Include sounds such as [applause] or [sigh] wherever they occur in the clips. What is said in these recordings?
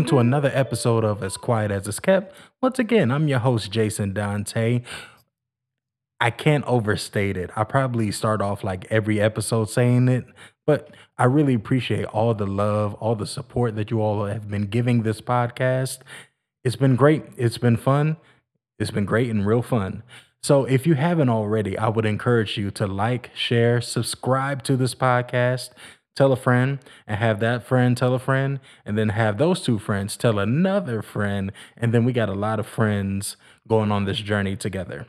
Welcome to another episode of As Quiet as It's Kept. Once again, I'm your host, Jason Dante. I can't overstate it. I probably start off like every episode saying it, but I really appreciate all the love, all the support that you all have been giving this podcast. It's been great. It's been fun. It's been great and real fun. So, if you haven't already, I would encourage you to like, share, subscribe to this podcast tell a friend and have that friend tell a friend and then have those two friends tell another friend. And then we got a lot of friends going on this journey together.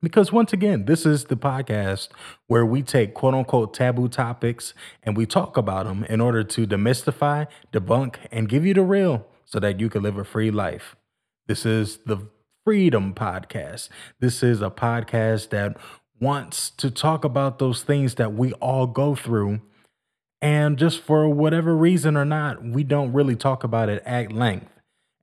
Because once again this is the podcast where we take quote unquote taboo topics and we talk about them in order to demystify debunk and give you the real so that you can live a free life. This is the freedom podcast. This is a podcast that wants to talk about those things that we all go through and just for whatever reason or not, we don't really talk about it at length.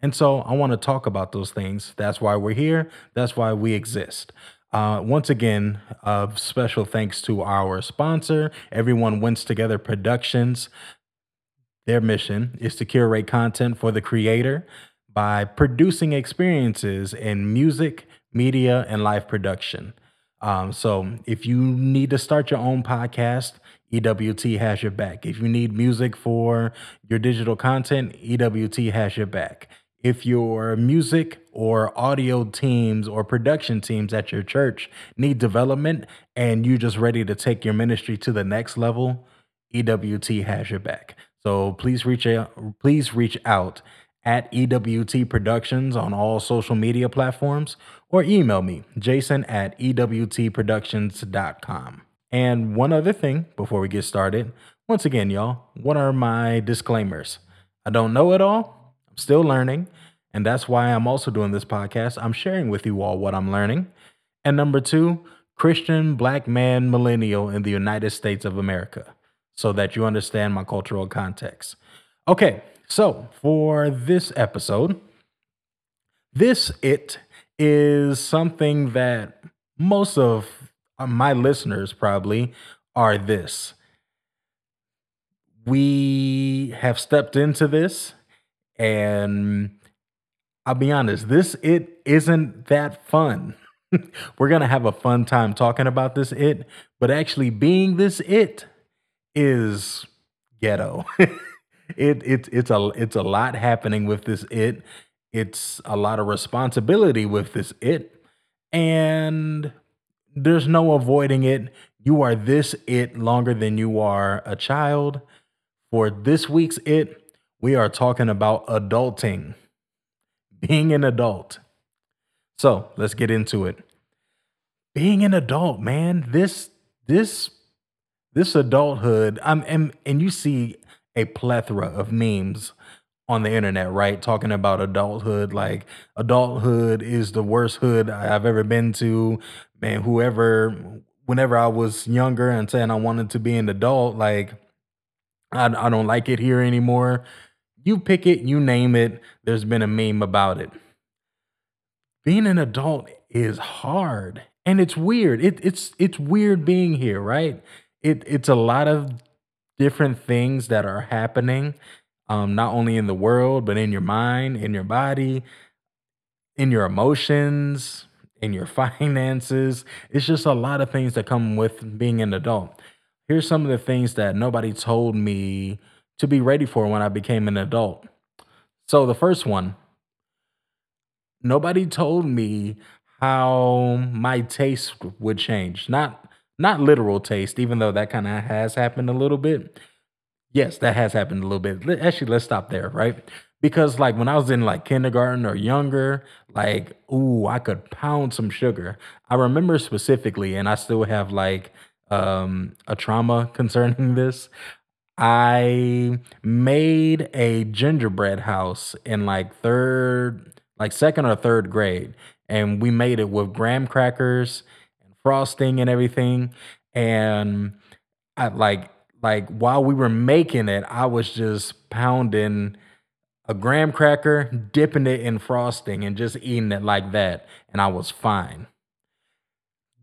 And so I want to talk about those things. That's why we're here. That's why we exist. Uh, once again, uh, special thanks to our sponsor, Everyone Wins Together Productions. Their mission is to curate content for the creator by producing experiences in music, media, and live production. Um, so if you need to start your own podcast, EWT has your back. If you need music for your digital content, EWT has your back. If your music or audio teams or production teams at your church need development and you're just ready to take your ministry to the next level, EWT has your back. So please reach out, please reach out at EWT Productions on all social media platforms or email me, jason at EWTProductions.com. And one other thing before we get started once again, y'all, what are my disclaimers? I don't know it all, I'm still learning. And that's why I'm also doing this podcast. I'm sharing with you all what I'm learning. And number two, Christian black man millennial in the United States of America, so that you understand my cultural context. Okay, so for this episode, this it is something that most of Uh, my listeners probably are this. We have stepped into this, and I'll be honest, this it isn't that fun. [laughs] We're gonna have a fun time talking about this it, but actually being this it is ghetto. [laughs] it it it's a it's a lot happening with this it. It's a lot of responsibility with this it, and there's no avoiding it. You are this it longer than you are a child. For this week's it, we are talking about adulting, being an adult. So let's get into it. Being an adult, man, this this this adulthood, I'm and, and you see a plethora of memes on the internet, right? Talking about adulthood, like adulthood is the worst hood I've ever been to. Man, whoever, whenever I was younger and saying I wanted to be an adult, like I, I don't like it here anymore. You pick it, you name it. There's been a meme about it. Being an adult is hard and it's weird. It, it's it's weird being here, right? It it's a lot of different things that are happening um, not only in the world, but in your mind, in your body, in your emotions, in your [laughs] finances. It's just a lot of things that come with being an adult. Here's some of the things that nobody told me to be ready for when I became an adult. So, the first one nobody told me how my taste would change. Not not literal taste, even though that kind of has happened a little bit, Yes, that has happened a little bit. Actually, let's stop there, right? Because like when I was in like kindergarten or younger, like ooh, I could pound some sugar. I remember specifically, and I still have like um a trauma [laughs] concerning this. I made a gingerbread house in like third, like second or third grade. and we made it with graham crackers and frosting and everything. And I like like while we were making it, I was just pounding a graham cracker, dipping it in frosting, and just eating it like that, and I was fine.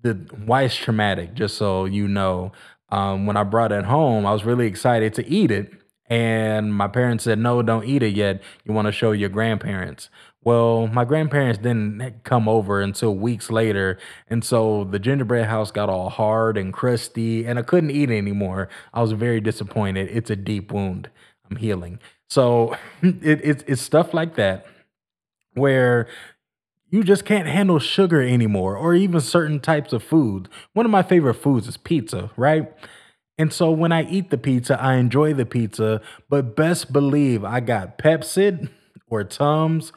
The why it's traumatic, just so you know. Um, when I brought it home, I was really excited to eat it, and my parents said, "No, don't eat it yet. You want to show your grandparents." Well, my grandparents didn't come over until weeks later, and so the gingerbread house got all hard and crusty, and I couldn't eat it anymore. I was very disappointed. It's a deep wound. I'm healing. So [laughs] it, it's it's stuff like that where you just can't handle sugar anymore or even certain types of food. One of my favorite foods is pizza, right? And so when I eat the pizza, I enjoy the pizza, but best believe I got Pepcid or Tums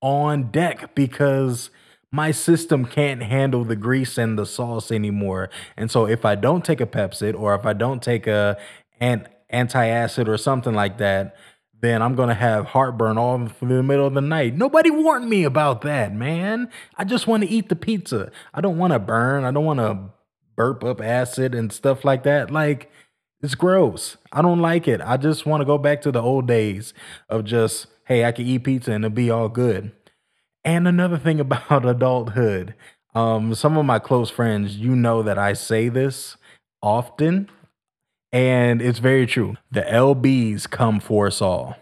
on deck because my system can't handle the grease and the sauce anymore. And so if I don't take a Pepcid or if I don't take a an antacid or something like that, then I'm gonna have heartburn all through the middle of the night. Nobody warned me about that, man. I just want to eat the pizza. I don't want to burn. I don't want to burp up acid and stuff like that. Like it's gross. I don't like it. I just want to go back to the old days of just, hey, I can eat pizza and it'll be all good. And another thing [laughs] about adulthood, um, some of my close friends, you know that I say this often and it's very true. The LBs come for us all.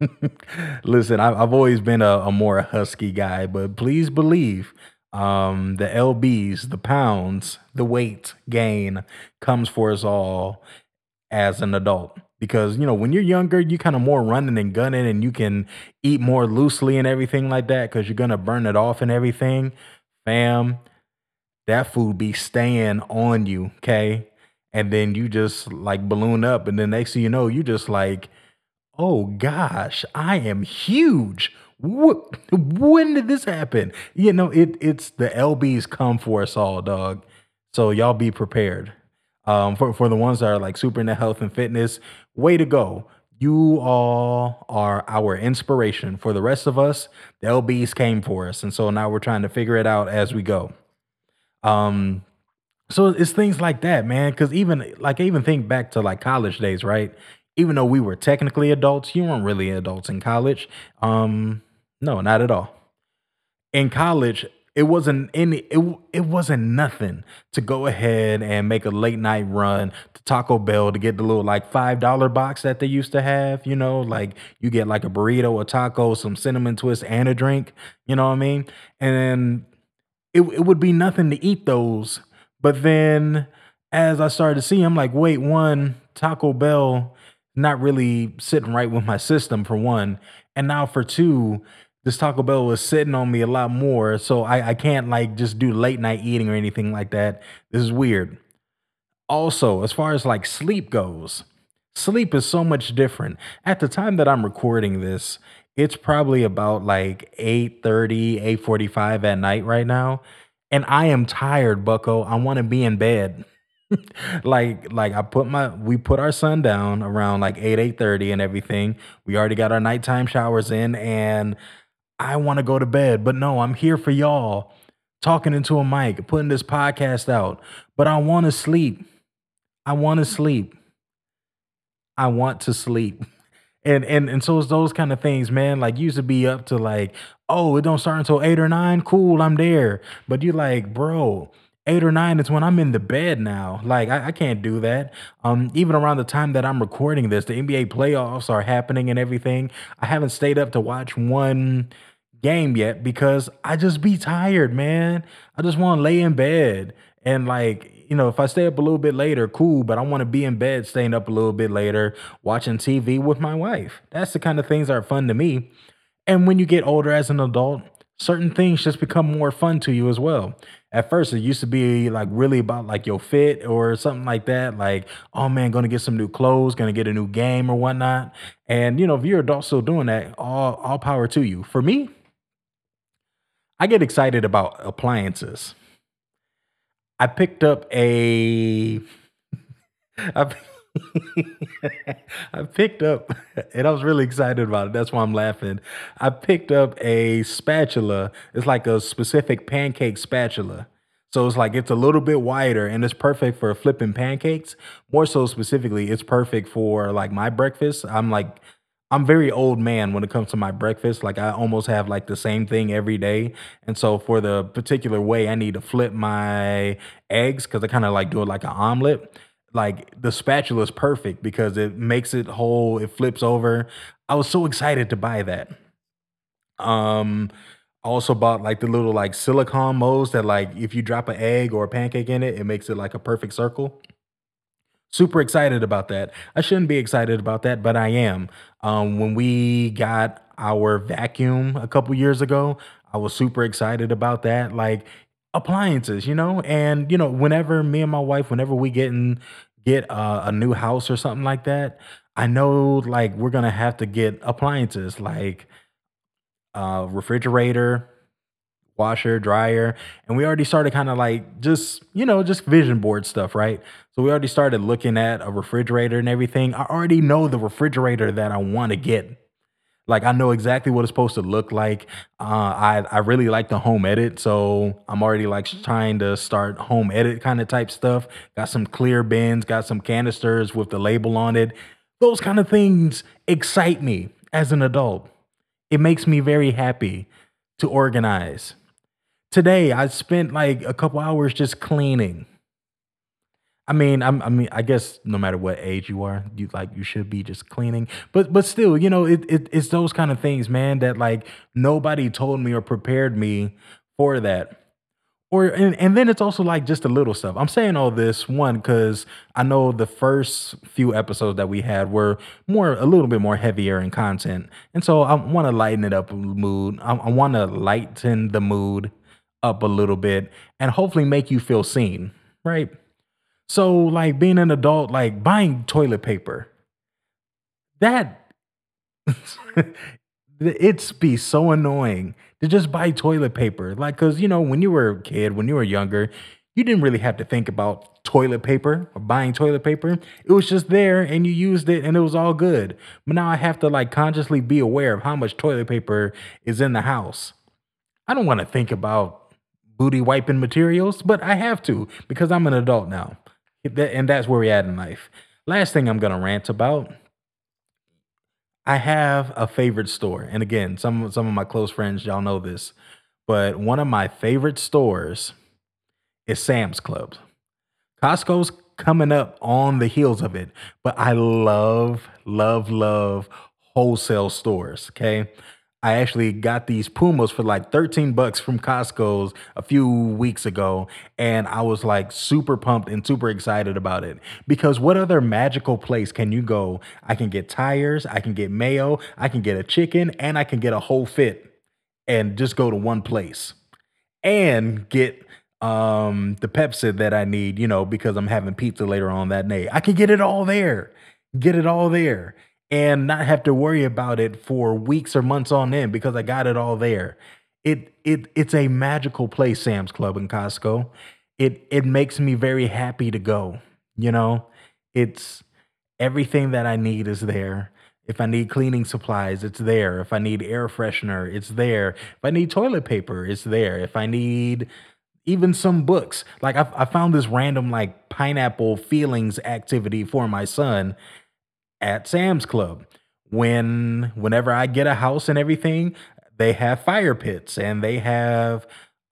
[laughs] Listen, I've, always been a, a more husky guy, but please believe um, the LBs, the pounds, the weight gain comes for us all as an adult. Because, you know, when you're younger, you kind of more running and gunning and you can eat more loosely and everything like that because you're to burn it off and everything. Fam, that food be staying on you, okay? and then you just like balloon up and then next thing you know you just like oh gosh i am huge what, when did this happen you know it it's the lbs come for us all dog so y'all be prepared um for, for the ones that are like super into health and fitness way to go you all are our inspiration for the rest of us the lbs came for us and so now we're trying to figure it out as we go um so it's things like that, man. Because even like I even think back to like college days, right? Even though we were technically adults, you weren't really adults in college. Um, no, not at all. In college, it wasn't any. It it wasn't nothing to go ahead and make a late night run to Taco Bell to get the little like five dollar box that they used to have. You know, like you get like a burrito, a taco, some cinnamon twist, and a drink. You know what I mean? And it it would be nothing to eat those but then as I started to see, I'm like, wait, one, Taco Bell not really sitting right with my system for one. And now for two, this Taco Bell was sitting on me a lot more. So I, I can't like just do late night eating or anything like that. This is weird. Also, as far as like sleep goes, sleep is so much different. At the time that I'm recording this, it's probably about like 8 30, 8 45 at night right now and I am tired, Bucko. I want to be in bed. [laughs] like like I put my we put our son down around like 8 8 30 and everything. We already got our nighttime showers in and I want to go to bed. But no, I'm here for y'all talking into a mic, putting this podcast out. But I want to sleep. I want to sleep. I want to sleep. And and and so it's those kind of things, man. Like you used to be up to like, oh, it don't start until eight or nine. Cool, I'm there. But you're like, bro, eight or nine is when I'm in the bed now. Like I, I, can't do that. Um, even around the time that I'm recording this, the NBA playoffs are happening and everything. I haven't stayed up to watch one game yet because I just be tired, man. I just want to lay in bed and like you know, if I stay up a little bit later, cool, but I want to be in bed staying up a little bit later, watching TV with my wife. That's the kind of things that are fun to me. And when you get older as an adult, certain things just become more fun to you as well. At first, it used to be like really about like your fit or something like that. Like, oh man, gonna get some new clothes, gonna get a new game or whatnot. And you know, if you're adult still doing that, all all power to you. For me, I get excited about appliances. I picked up a. [laughs] [laughs] I, picked up, [laughs] and I was really excited about it. That's why I'm laughing. I picked up a spatula. It's like a specific pancake spatula. So it's like it's a little bit wider and it's perfect for flipping pancakes. More so specifically, it's perfect for like my breakfast. I'm like I'm very old man when it comes to my breakfast. Like I almost have like the same thing every day. And so for the particular way I need to flip my eggs, because I kind of like do it like an omelet, like the spatula is perfect because it makes it whole, it flips over. I was so excited to buy that. Um, also bought like the little like silicone molds that like if you drop an egg or a pancake in it, it makes it like a perfect circle. Super excited about that. I shouldn't be excited about that, but I am. Um, when we got our vacuum a couple years ago, I was super excited about that. Like appliances, you know, and you know, whenever me and my wife, whenever we get in, get uh, a new house or something like that, I know like we're gonna have to get appliances like uh, refrigerator, washer, dryer, and we already started kind of like just, you know, just vision board stuff, right? So we already started looking at a refrigerator and everything. I already know the refrigerator that I want to get. Like I know exactly what it's supposed to look like. Uh, I I really like the home edit, so I'm already like trying to start home edit kind of type stuff. Got some clear bins, got some canisters with the label on it. Those kind of things excite me as an adult. It makes me very happy to organize. Today, I spent like a couple hours just cleaning. I mean, I'm, I mean, I guess no matter what age you are, you like you should be just cleaning. But but still, you know, it, it it's those kind of things, man, that like nobody told me or prepared me for that. Or and, and then it's also like just a little stuff. I'm saying all this one because i know the first few episodes that we had were more a little bit more heavier in content. And so i want to lighten it up mood. I, I want to lighten the mood up a little bit and hopefully make you feel seen right so like being an adult like buying toilet paper that [laughs] it's be so annoying to just buy toilet paper. Like, cause you know, when you were a kid, when you were younger, you didn't really have to think about toilet paper or buying toilet paper. It was just there and you used it and it was all good. But now I have to like consciously be aware of how much toilet paper is in the house. I don't want to think about booty wiping materials, but I have to because I'm an adult now. And that's where we're at in life. Last thing I'm to rant about I have a favorite store, and again, some some of my close friends, y'all know this, but one of my favorite stores is Sam's Club. Costco's coming up on the heels of it, but I love, love, love wholesale stores. Okay. I actually got these Pumas for like 13 bucks from Costco's a few weeks ago. And I was like super pumped and super excited about it. Because what other magical place can you go? I can get tires, I can get mayo, I can get a chicken, and I can get a whole fit and just go to one place and get um the Pepcid that I need, you know, because I'm having pizza later on that day. I can get it all there. Get it all there and not have to worry about it for weeks or months on end because I got it all there. It it it's a magical place, Sam's Club and Costco. It it makes me very happy to go. You know, it's everything that I need is there. If I need cleaning supplies, it's there. If I need air freshener, it's there. If I need toilet paper, it's there. If I need even some books, like I, I found this random like pineapple feelings activity for my son at Sam's Club. When whenever I get a house and everything, they have fire pits and they have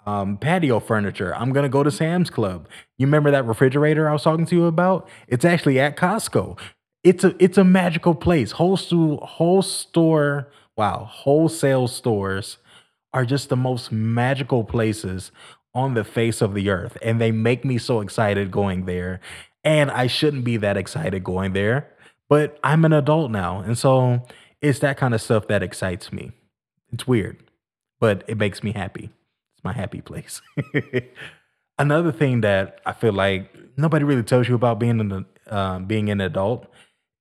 um, patio furniture. I'm gonna go to Sam's Club. You remember that refrigerator I was talking to you about? It's actually at Costco. It's a it's a magical place. Whole store, whole store, wow, wholesale stores are just the most magical places on the face of the earth, and they make me so excited going there. And I shouldn't be that excited going there but I'm an adult now. And so it's that kind of stuff that excites me. It's weird, but it makes me happy. It's my happy place. [laughs] Another thing that I feel like nobody really tells you about being an uh, being an adult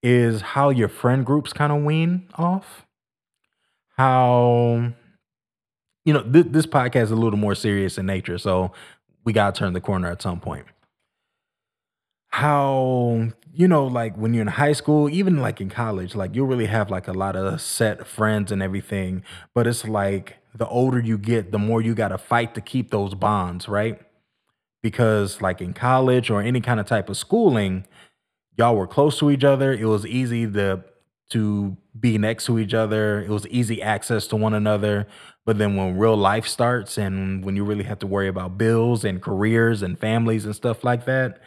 is how your friend groups kind of wean off. How you know th- this podcast is a little more serious in nature, so we gotta turn the corner at some point how you know like when you're in high school even like in college like you really have like a lot of set friends and everything but it's like the older you get the more you got to fight to keep those bonds right? Because like in college or any kind of type of schooling y'all were close to each other. It was easy to to be next to each other. It was easy access to one another. But then when real life starts and when you really have to worry about bills and careers and families and stuff like that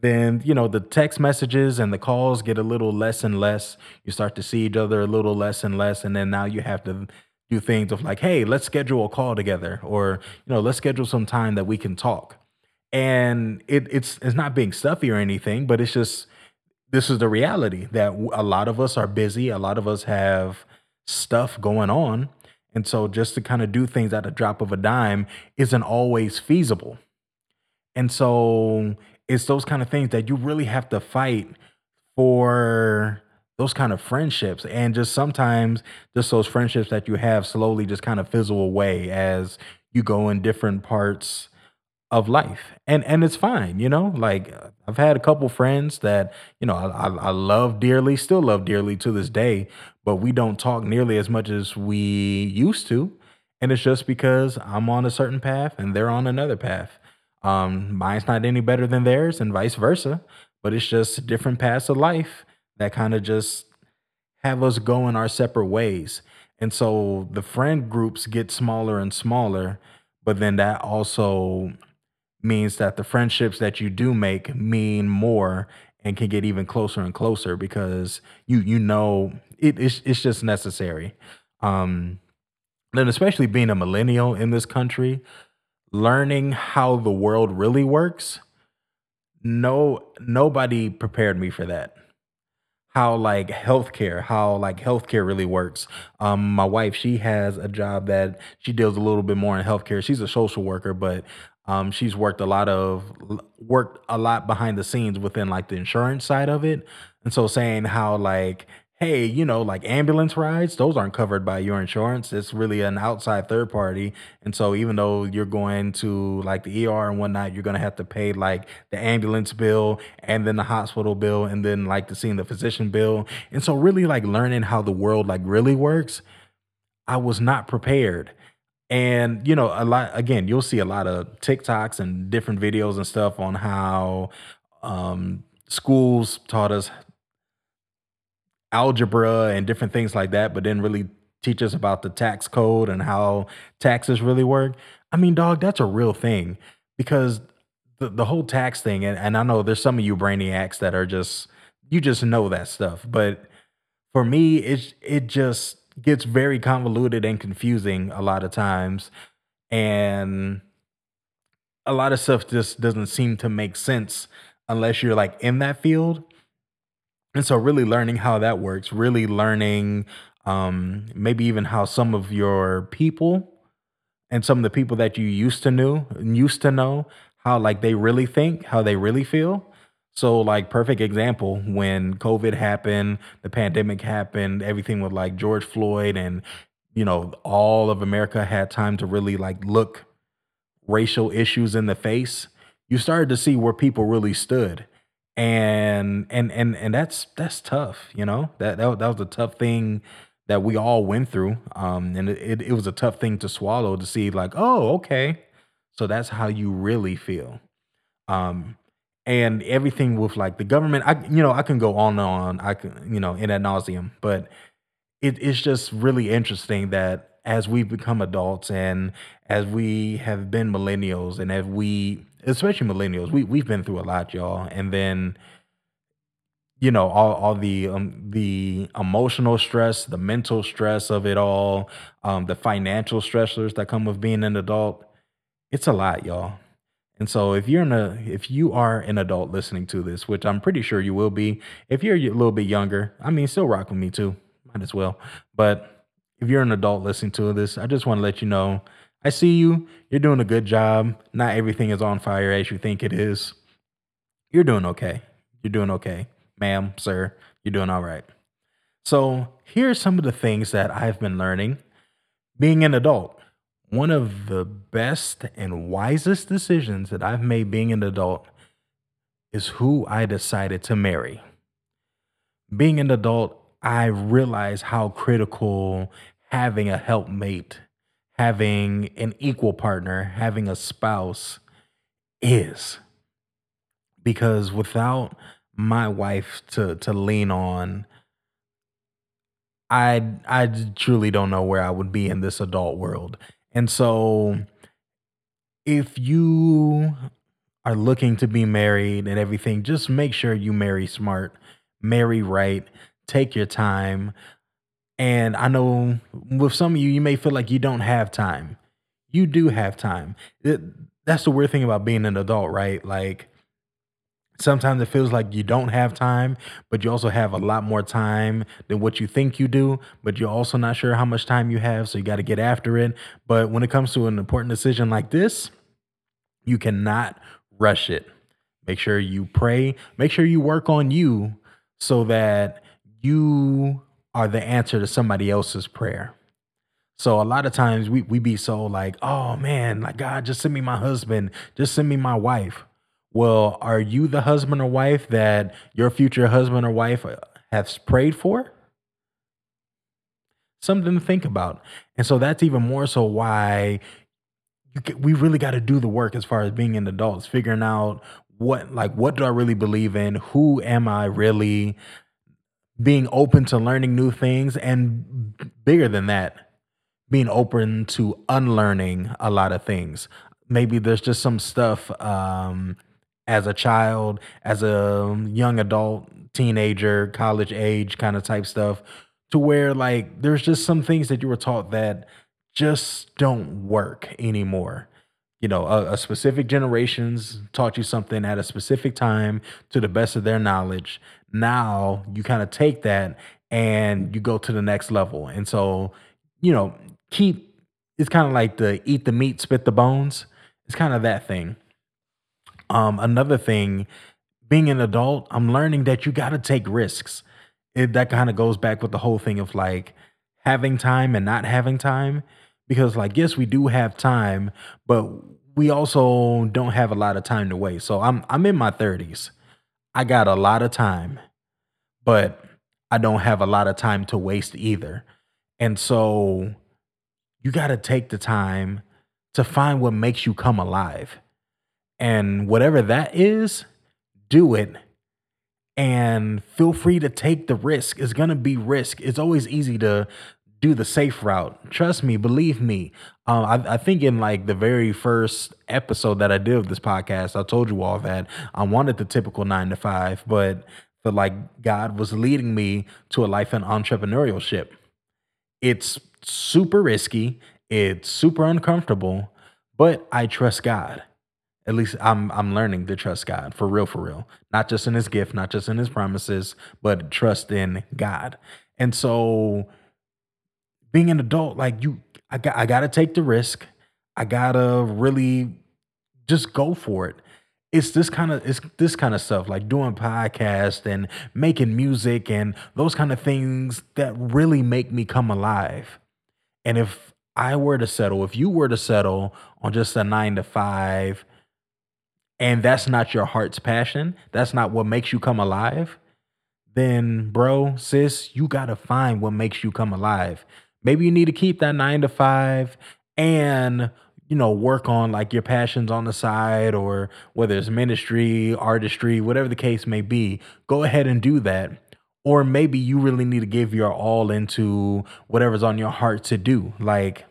then you know the text messages and the calls get a little less and less. You start to see each other a little less and less and then now you have to do things of like hey let's schedule a call together or you know let's schedule some time that we can talk. And it, it's it's not being stuffy or anything but it's just this is the reality that a lot of us are busy a lot of us have stuff going on and so just to kind of do things at a drop of a dime isn't always feasible. And so it's those kind of things that you really have to fight for those kind of friendships. And just sometimes, just those friendships that you have slowly just kind of fizzle away as you go in different parts of life. And and it's fine, you know? Like uh, I've had a couple friends that, you know, I, I, I love dearly, still love dearly to this day, but we don't talk nearly as much as we used to. And it's just because I'm on a certain path and they're on another path. Um, mine's not any better than theirs, and vice versa. But it's just different paths of life that kind of just have us go in our separate ways. And so the friend groups get smaller and smaller, but then that also means that the friendships that you do make mean more and can get even closer and closer because you you know it, it's it's just necessary. Um, and especially being a millennial in this country, learning how the world really works, no nobody prepared me for that. How like healthcare, how like healthcare really works. Um, my wife, she has a job that she deals a little bit more in healthcare. She's a social worker, but um, she's worked a lot of worked a lot behind the scenes within like the insurance side of it. And so saying how like hey, you know, like ambulance rides, those aren't covered by your insurance. It's really an outside third party. And so even though you're going to like the ER and whatnot, you're gonna have to pay like the ambulance bill and then the hospital bill and then like the seeing the physician bill. And so really like learning how the world like really works, I was not prepared. And you know, a lot again, you'll see a lot of TikToks and different videos and stuff on how um schools taught us algebra and different things like that, but didn't really teach us about the tax code and how taxes really work. I mean, dog, that's a real thing because the, the whole tax thing, and, and I know there's some of you brainiacs that are just, you just know that stuff. But for me, it, it just gets very convoluted and confusing a lot of times. And a lot of stuff just doesn't seem to make sense unless you're like in that field. And so really learning how that works, really learning um, maybe even how some of your people and some of the people that you used to know used to know how like they really think, how they really feel. So like perfect example when COVID happened, the pandemic happened, everything with like George Floyd and you know all of America had time to really like look racial issues in the face. You started to see where people really stood and and and and that's that's tough you know? That that, that was a tough thing that we all went through um and it, it was a tough thing to swallow to see like oh okay. So that's how you really feel. Um and everything with like the government i you know i can go on and on i can you know in ad nauseum but it, it's just really interesting that as we become adults and as we have been millennials and as we especially millennials, we we've been through a lot, y'all. And then you know all all the um the emotional stress, the mental stress of it all, um the financial stressors that come with being an adult. It's a lot, y'all. And so if you're in a if you are an adult listening to this, which I'm pretty sure you will be, if you're a little bit younger, I mean still rock with me too. Might as well. But if you're an adult listening to this, I just want to let you know I see you. You're doing a good job. Not everything is on fire as you think it is. You're doing okay. You're doing okay, ma'am, sir. You're doing all right. So, here's some of the things that I've been learning being an adult. One of the best and wisest decisions that I've made being an adult is who I decided to marry. Being an adult, I realize how critical having a helpmate, having an equal partner, having a spouse is. Because without my wife to to lean on, I I truly don't know where I would be in this adult world. And so if you are looking to be married and everything, just make sure you marry smart, marry right, take your time. And I know with some of you, you may feel like you don't have time. You do have time. It, that's the weird thing about being an adult, right? Like sometimes it feels like you don't have time, but you also have a lot more time than what you think you do, but you're also not sure how much time you have. So you got to get after it. But when it comes to an important decision like this, you cannot rush it. Make sure you pray. Make sure you work on you so that you are the answer to somebody else's prayer. So a lot of times we we be so like, oh man, like God, just send me my husband, just send me my wife. Well, are you the husband or wife that your future husband or wife uh, has prayed for? Something to think about. And so that's even more so why we really got to do the work as far as being an adult, figuring out what like what do I really believe in? Who am I really? Being open to learning new things and bigger than that, being open to unlearning a lot of things. Maybe there's just some stuff um, as a child, as a young adult, teenager, college age kind of type stuff, to where like there's just some things that you were taught that just don't work anymore. You know, a, a specific generations taught you something at a specific time to the best of their knowledge. Now you kind of take that and you go to the next level. And so, you know, keep it's kind of like the eat the meat, spit the bones. It's kind of that thing. Um, another thing, being an adult, I'm learning that you got to take risks. It, that kind of goes back with the whole thing of like having time and not having time because like yes we do have time but we also don't have a lot of time to waste so i'm i'm in my 30s i got a lot of time but i don't have a lot of time to waste either and so you got to take the time to find what makes you come alive and whatever that is do it and feel free to take the risk. It's going to be risk. It's always easy to do the safe route. Trust me, believe me. Um, I, I, think in like the very first episode that I did of this podcast, I told you all that I wanted the typical nine to five, but but like God was leading me to a life in entrepreneurship. It's super risky. It's super uncomfortable, but I trust God. At least I'm I'm learning to trust God for real, for real. Not just in His gift, not just in His promises, but trust in God. And so being an adult, like you, I got, I got to take the risk. I gotta really just go for it. It's this kind of it's this kind of stuff like doing podcasts and making music and those kind of things that really make me come alive. And if I were to settle, if you were to settle on just a nine to five, and that's not your heart's passion, that's not what makes you come alive, then, bro, sis, you gotta find what makes you come alive. Maybe you need to keep that nine to five and you know work on like your passions on the side or whether it's ministry artistry whatever the case may be go ahead and do that. Or maybe you really need to give your all into whatever's on your heart to do. Like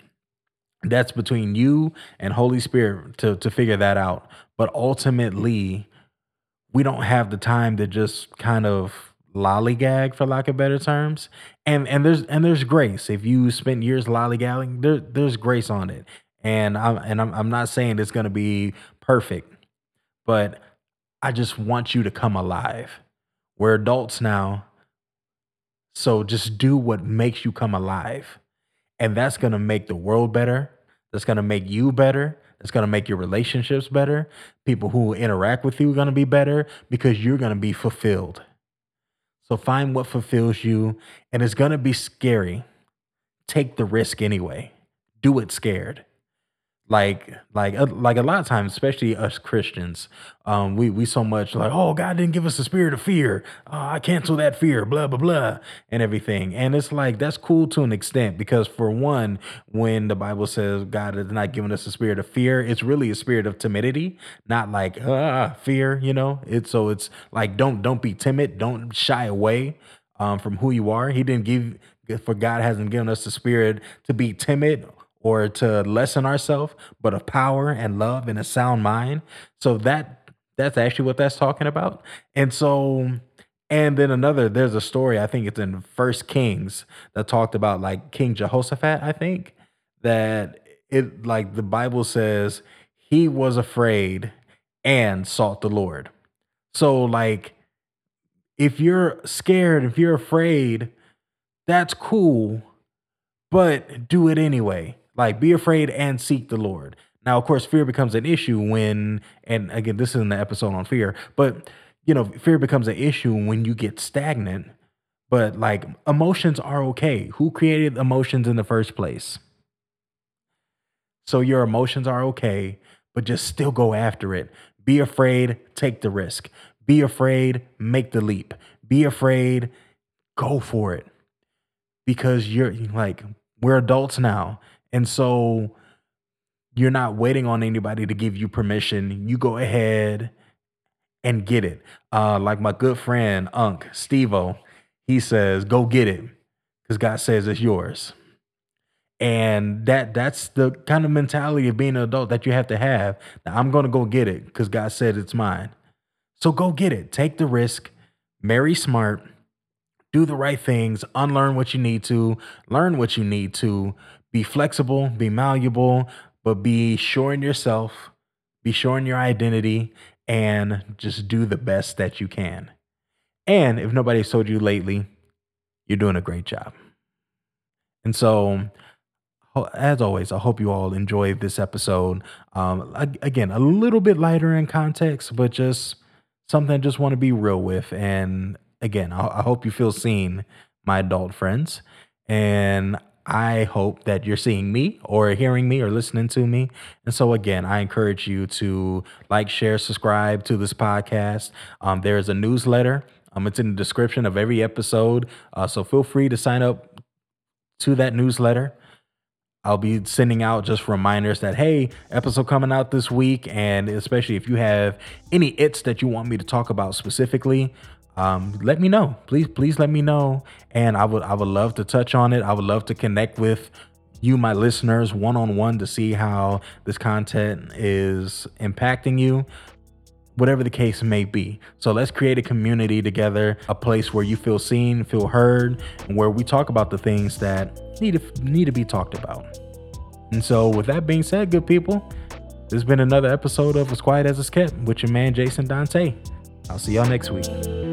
that's between you and holy spirit to to figure that out. But ultimately we don't have the time to just kind of lollygag for lack of better terms. And and there's and there's grace. If you spent years lollygagging there there's grace on it. And i'm and i'm, I'm not saying it's going to be perfect but i just want you to come alive. We're adults now so just do what makes you come alive. And that's going to make the world better. That's going to make you better. It's going to make your relationships better. People who interact with you are going to be better because you're going to be fulfilled so find what fulfills you, and it's to be scary. Take the risk anyway. Do it scared. Like like uh, like a lot of times especially us christians um we we so much like oh god didn't give us a spirit of fear. Uh, i cancel that fear blah blah blah and everything. And it's like that's cool to an extent because for one when the bible says god has not given us a spirit of fear it's really a spirit of timidity not like ah fear you know? It's so it's like don't don't be timid. Don't shy away um from who you are. He didn't give for god hasn't given us the spirit to be timid or to lessen ourselves, but of power and love and a sound mind. So that that's actually what that's talking about. And so and then another, there's a story, I think it's in First Kings that talked about like King Jehoshaphat, I think, that it like the Bible says he was afraid and sought the Lord. So like if you're scared, if you're afraid, that's cool, but do it anyway. Like, be afraid and seek the Lord. Now, of course, fear becomes an issue when, and again, this isn't the episode on fear, but you know, fear becomes an issue when you get stagnant. But like, emotions are okay. Who created emotions in the first place? So your emotions are okay, but just still go after it. Be afraid, take the risk. Be afraid, make the leap. Be afraid, go for it. Because you're like, we're adults now. And so you're not waiting on anybody to give you permission. You go ahead and get it. Uh, like my good friend Unc Stevo, he says, "Go get it," because God says it's yours. And that that's the kind of mentality of being an adult that you have to have. Now, I'm gonna go get it because God said it's mine. So go get it. Take the risk. Marry smart. Do the right things. Unlearn what you need to. Learn what you need to be flexible, be malleable, but be sure in yourself, be sure in your identity, and just do the best that you can. And if nobody's told you lately, you're doing a great job. And so, as always, I hope you all enjoyed this episode. Um, again, a little bit lighter in context, but just something I just want to be real with. And again, I, I hope you feel seen, my adult friends. And I hope that you're seeing me or hearing me or listening to me. And so, again, I encourage you to like, share, subscribe to this podcast. Um, there is a newsletter, um, it's in the description of every episode. Uh, so, feel free to sign up to that newsletter. I'll be sending out just reminders that hey, episode coming out this week, and especially if you have any its that you want me to talk about specifically, um, let me know. Please, please let me know. And I would I would love to touch on it. I would love to connect with you, my listeners, one on one to see how this content is impacting you. Whatever the case may be. So let's create a community together, a place where you feel seen, feel heard, and where we talk about the things that need to need to be talked about. And so, with that being said, good people, this has been another episode of As Quiet as It's Kept with your man Jason Dante. I'll see y'all next week.